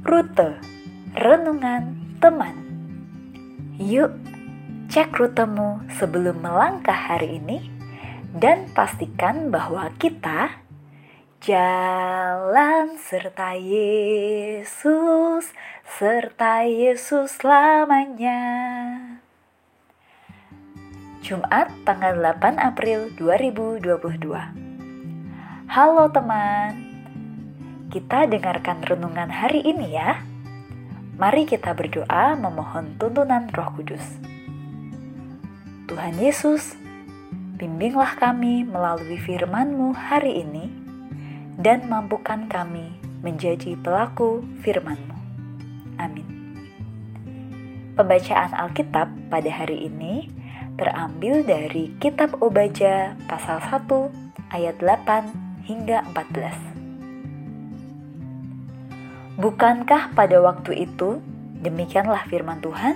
Rute Renungan Teman. Yuk, cek rutemu sebelum melangkah hari ini dan pastikan bahwa kita jalan serta Yesus, serta Yesus selamanya. Jumat tanggal 8 April 2022 Halo teman, kita dengarkan renungan hari ini ya. Mari kita berdoa memohon tuntunan Roh Kudus. Tuhan Yesus, bimbinglah kami melalui firman-Mu hari ini dan mampukan kami menjadi pelaku firman-Mu. Amin. Pembacaan Alkitab pada hari ini terambil dari Kitab Obaja pasal 1 ayat 8 hingga 14. Bukankah pada waktu itu, demikianlah firman Tuhan,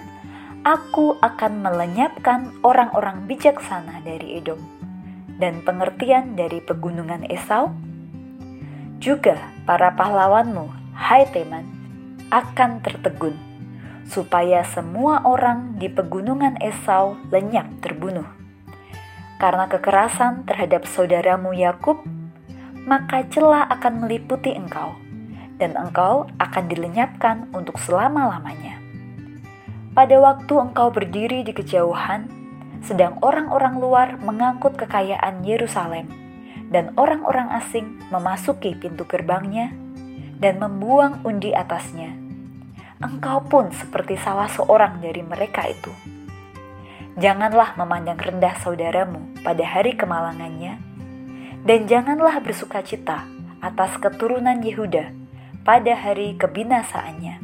aku akan melenyapkan orang-orang bijaksana dari Edom dan pengertian dari pegunungan Esau? Juga para pahlawanmu, hai Teman, akan tertegun, supaya semua orang di pegunungan Esau lenyap terbunuh. Karena kekerasan terhadap saudaramu Yakub, maka celah akan meliputi engkau dan engkau akan dilenyapkan untuk selama-lamanya. Pada waktu engkau berdiri di kejauhan, sedang orang-orang luar mengangkut kekayaan Yerusalem, dan orang-orang asing memasuki pintu gerbangnya dan membuang undi atasnya. Engkau pun seperti salah seorang dari mereka itu. Janganlah memandang rendah saudaramu pada hari kemalangannya, dan janganlah bersuka cita atas keturunan Yehuda pada hari kebinasaannya,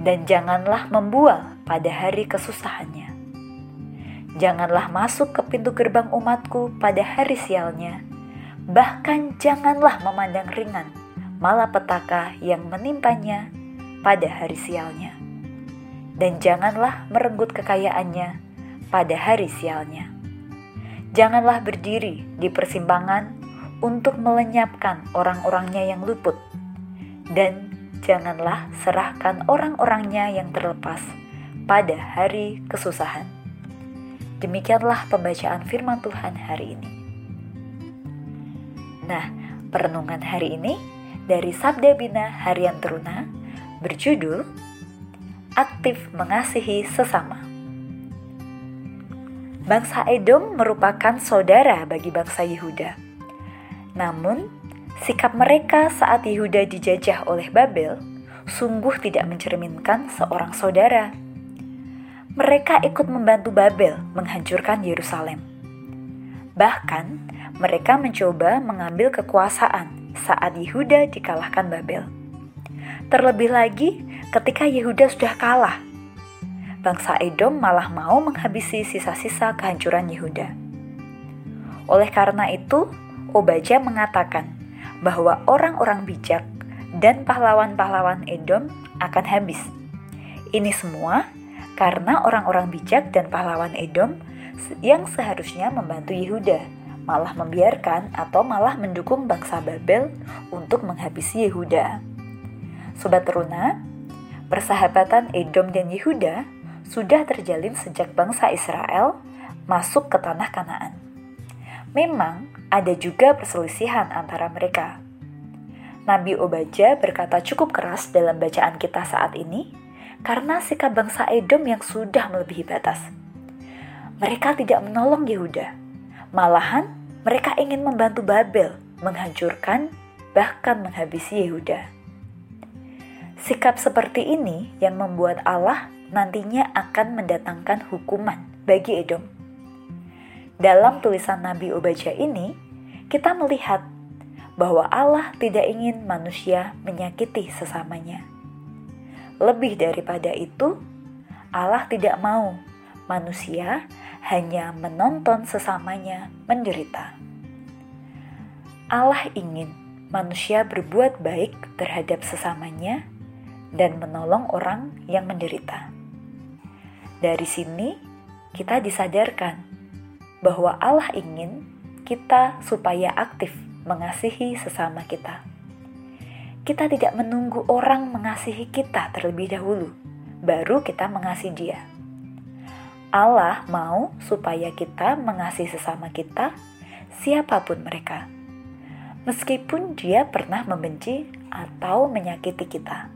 dan janganlah membual pada hari kesusahannya. Janganlah masuk ke pintu gerbang umatku pada hari sialnya, bahkan janganlah memandang ringan malapetaka yang menimpanya pada hari sialnya. Dan janganlah merenggut kekayaannya pada hari sialnya. Janganlah berdiri di persimpangan untuk melenyapkan orang-orangnya yang luput dan janganlah serahkan orang-orangnya yang terlepas pada hari kesusahan. Demikianlah pembacaan firman Tuhan hari ini. Nah, perenungan hari ini dari Sabda Bina Harian Teruna berjudul Aktif Mengasihi Sesama. Bangsa Edom merupakan saudara bagi bangsa Yehuda. Namun, Sikap mereka saat Yehuda dijajah oleh Babel sungguh tidak mencerminkan seorang saudara. Mereka ikut membantu Babel menghancurkan Yerusalem. Bahkan, mereka mencoba mengambil kekuasaan saat Yehuda dikalahkan Babel. Terlebih lagi, ketika Yehuda sudah kalah, bangsa Edom malah mau menghabisi sisa-sisa kehancuran Yehuda. Oleh karena itu, Obaja mengatakan, bahwa orang-orang bijak dan pahlawan-pahlawan Edom akan habis. Ini semua karena orang-orang bijak dan pahlawan Edom yang seharusnya membantu Yehuda malah membiarkan atau malah mendukung bangsa Babel untuk menghabisi Yehuda. Sobat teruna, persahabatan Edom dan Yehuda sudah terjalin sejak bangsa Israel masuk ke tanah Kanaan. Memang ada juga perselisihan antara mereka. Nabi Obaja berkata cukup keras dalam bacaan kita saat ini karena sikap bangsa Edom yang sudah melebihi batas. Mereka tidak menolong Yehuda, malahan mereka ingin membantu Babel menghancurkan bahkan menghabisi Yehuda. Sikap seperti ini yang membuat Allah nantinya akan mendatangkan hukuman bagi Edom dalam tulisan Nabi Obaja ini, kita melihat bahwa Allah tidak ingin manusia menyakiti sesamanya. Lebih daripada itu, Allah tidak mau manusia hanya menonton sesamanya menderita. Allah ingin manusia berbuat baik terhadap sesamanya dan menolong orang yang menderita. Dari sini, kita disadarkan bahwa Allah ingin kita supaya aktif mengasihi sesama kita. kita tidak menunggu orang mengasihi kita terlebih dahulu, baru kita mengasihi Dia. Allah mau supaya kita mengasihi sesama kita, siapa pun mereka, meskipun Dia pernah membenci atau menyakiti kita.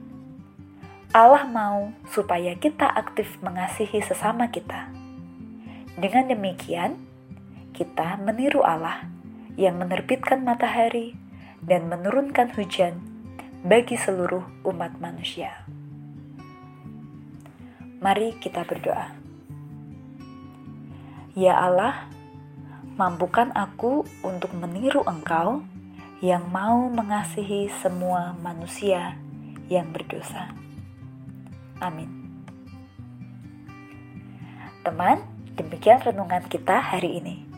Allah mau supaya kita aktif mengasihi sesama kita. Dengan demikian, kita meniru Allah yang menerbitkan matahari dan menurunkan hujan bagi seluruh umat manusia. Mari kita berdoa. Ya Allah, mampukan aku untuk meniru Engkau yang mau mengasihi semua manusia yang berdosa. Amin. Teman, demikian renungan kita hari ini.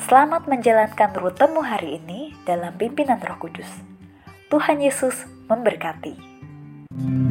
Selamat menjalankan rutemu hari ini dalam pimpinan Roh Kudus. Tuhan Yesus memberkati. thank